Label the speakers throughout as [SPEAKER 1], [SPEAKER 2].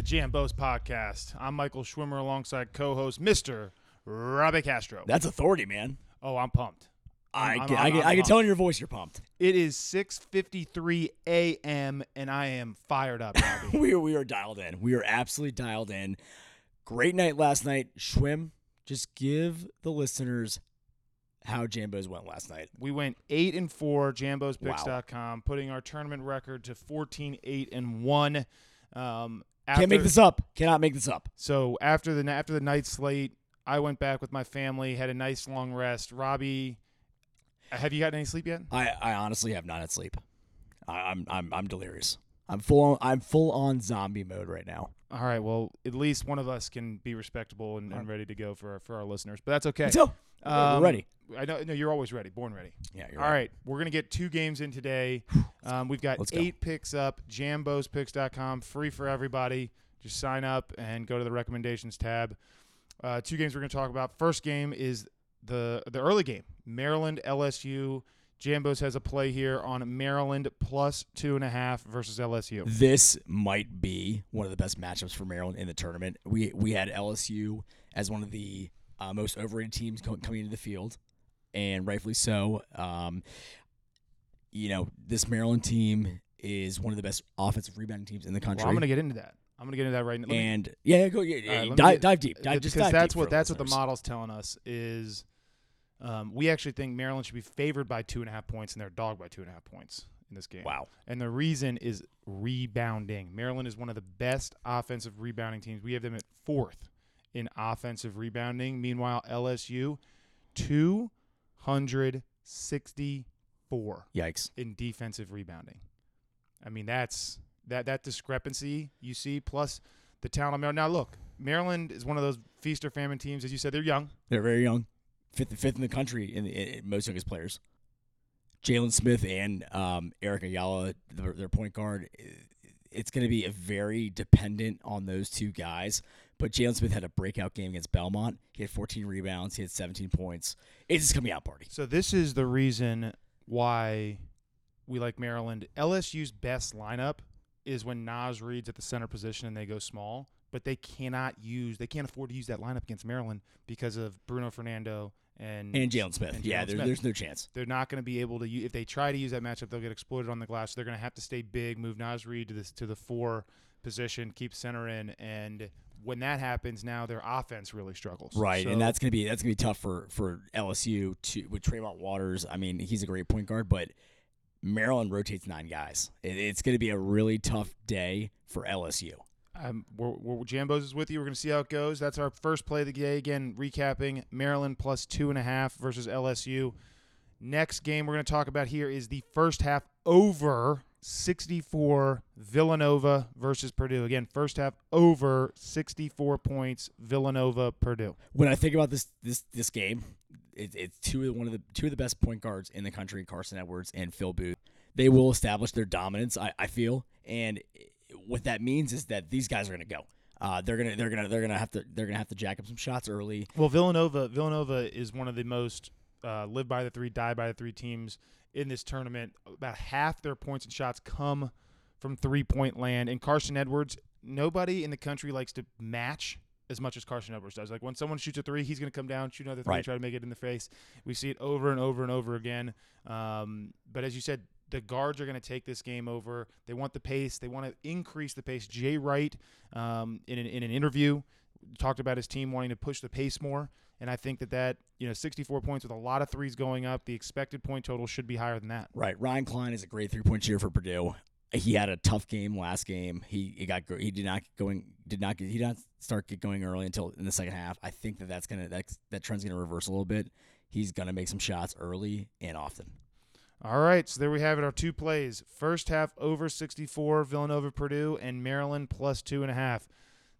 [SPEAKER 1] the Jambos podcast. I'm Michael Schwimmer alongside co-host Mr. Robbie Castro.
[SPEAKER 2] That's authority, man.
[SPEAKER 1] oh, I'm pumped.
[SPEAKER 2] I
[SPEAKER 1] I'm-
[SPEAKER 2] can,
[SPEAKER 1] I'm-
[SPEAKER 2] I can, I can tell in your voice you're pumped.
[SPEAKER 1] It is 6:53 a.m. and I am fired up,
[SPEAKER 2] we are we are dialed in. We are absolutely dialed in. Great night last night. Schwim, just give the listeners how Jambos went last night.
[SPEAKER 1] we went 8 and 4 jambospicks.com, putting our tournament record to 14 8 and 1. Um after,
[SPEAKER 2] Can't make this up. Cannot make this up.
[SPEAKER 1] So after the after the night slate, I went back with my family, had a nice long rest. Robbie, have you gotten any sleep yet?
[SPEAKER 2] I, I honestly have not had sleep. I, I'm I'm I'm delirious. I'm full on I'm full on zombie mode right now.
[SPEAKER 1] All right. Well, at least one of us can be respectable and, and ready to go for our, for our listeners. But that's okay.
[SPEAKER 2] Let's So we're
[SPEAKER 1] Um,
[SPEAKER 2] ready.
[SPEAKER 1] I know. No, you're always ready. Born ready.
[SPEAKER 2] Yeah, you're
[SPEAKER 1] All right. We're gonna get two games in today. Um, we've got
[SPEAKER 2] Let's go.
[SPEAKER 1] eight picks up. JambosPicks.com, free for everybody. Just sign up and go to the recommendations tab. Uh, two games we're gonna talk about. First game is the the early game. Maryland LSU. Jambos has a play here on Maryland plus two and a half versus LSU.
[SPEAKER 2] This might be one of the best matchups for Maryland in the tournament. We we had LSU as one of the uh, most overrated teams co- coming into the field, and rightfully so. Um, you know, this Maryland team is one of the best offensive rebounding teams in the country.
[SPEAKER 1] Well, I'm gonna get into that. I'm gonna get into that right now. Let me-
[SPEAKER 2] and yeah, go yeah, yeah,
[SPEAKER 1] right,
[SPEAKER 2] dive,
[SPEAKER 1] get-
[SPEAKER 2] dive deep. Dive,
[SPEAKER 1] because
[SPEAKER 2] just dive
[SPEAKER 1] that's
[SPEAKER 2] deep
[SPEAKER 1] what that's what the model's telling us is. Um, we actually think Maryland should be favored by two and a half points, and they're dog by two and a half points in this game.
[SPEAKER 2] Wow.
[SPEAKER 1] And the reason is rebounding. Maryland is one of the best offensive rebounding teams. We have them at fourth in offensive rebounding. Meanwhile, LSU, two hundred sixty-four
[SPEAKER 2] Yikes.
[SPEAKER 1] in defensive rebounding. I mean, that's that that discrepancy you see plus the talent of Maryland. Now, look, Maryland is one of those feast or famine teams. As you said, they're young.
[SPEAKER 2] They're very young, fifth fifth in the country in, in most youngest players. Jalen Smith and um, Eric Ayala, their, their point guard. It's going to be very dependent on those two guys. But Jalen Smith had a breakout game against Belmont. He had 14 rebounds. He had 17 points. It's just coming out party.
[SPEAKER 1] So this is the reason why we like Maryland. LSU's best lineup is when Naz Reid's at the center position and they go small, but they cannot use they can't afford to use that lineup against Maryland because of Bruno Fernando and
[SPEAKER 2] And Jalen Smith.
[SPEAKER 1] and
[SPEAKER 2] yeah,
[SPEAKER 1] Jalen
[SPEAKER 2] there,
[SPEAKER 1] Smith.
[SPEAKER 2] there's no chance.
[SPEAKER 1] they're not going to be able to use, if they try to use that matchup they'll get exploited on the glass so they're going to have to stay big move Naz Reid to this to the four position keep center in and when that happens now their offense really struggles
[SPEAKER 2] Right,
[SPEAKER 1] So-
[SPEAKER 2] and that's gonna be that's gonna be tough for for LSU to with Tremont Waters. I mean, he's a great point guard, but Maryland rotates nine guys. It, it's gonna be a really tough day for LSU.
[SPEAKER 1] um, we're, we're, Jambos is with you. We're going to see how it goes. That's our first play of the day. Again, recapping Maryland plus two and a half versus LSU. Next game we're going to talk about here is the first half over 64 Villanova versus Purdue. Again, first half over 64 points Villanova Purdue.
[SPEAKER 2] When I think about this this this game, it, it's two of one of the two of the best point guards in the country, Carsen Edwards and Phil Booth. They will establish their dominance. I, I feel, and what that means is that these guys are gonna go. Uh, they're gonna they're gonna they're gonna have to they're gonna have to jack up some shots early.
[SPEAKER 1] Well, Villanova Villanova is one of the most uh, live by the three, die by the three teams in this tournament. About half their points and shots come from three point land. And Carsen Edwards, nobody in the country likes to match as much as Carsen Edwards does. Like when someone shoots a three, he's going to come down, shoot another three,
[SPEAKER 2] Right.
[SPEAKER 1] try to make it in the face. We see it over and over and over again. Um, but as you said, the guards are going to take this game over. They want the pace. They want to increase the pace. Jay Wright, um, in an, in an interview, talked about his team wanting to push the pace more. And I think that that you know 64 points with a lot of threes going up, the expected point total should be higher than that.
[SPEAKER 2] Right. Ryan Cline is a great three point shooter for Purdue. He had a tough game last game. He, he got he did not going did not get he did not start get going early until in the second half. I think that that's gonna that that trend's gonna reverse a little bit. He's gonna make some shots early and often.
[SPEAKER 1] All right, so there we have it. Our two plays: first half over 64, Villanova, Purdue, and Maryland plus two and a half.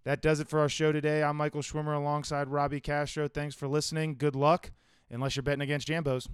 [SPEAKER 1] That does it for our show today. I'm Michael Schwimmer alongside Robbie Castro. Thanks for listening. Good luck, unless you're betting against Jambos.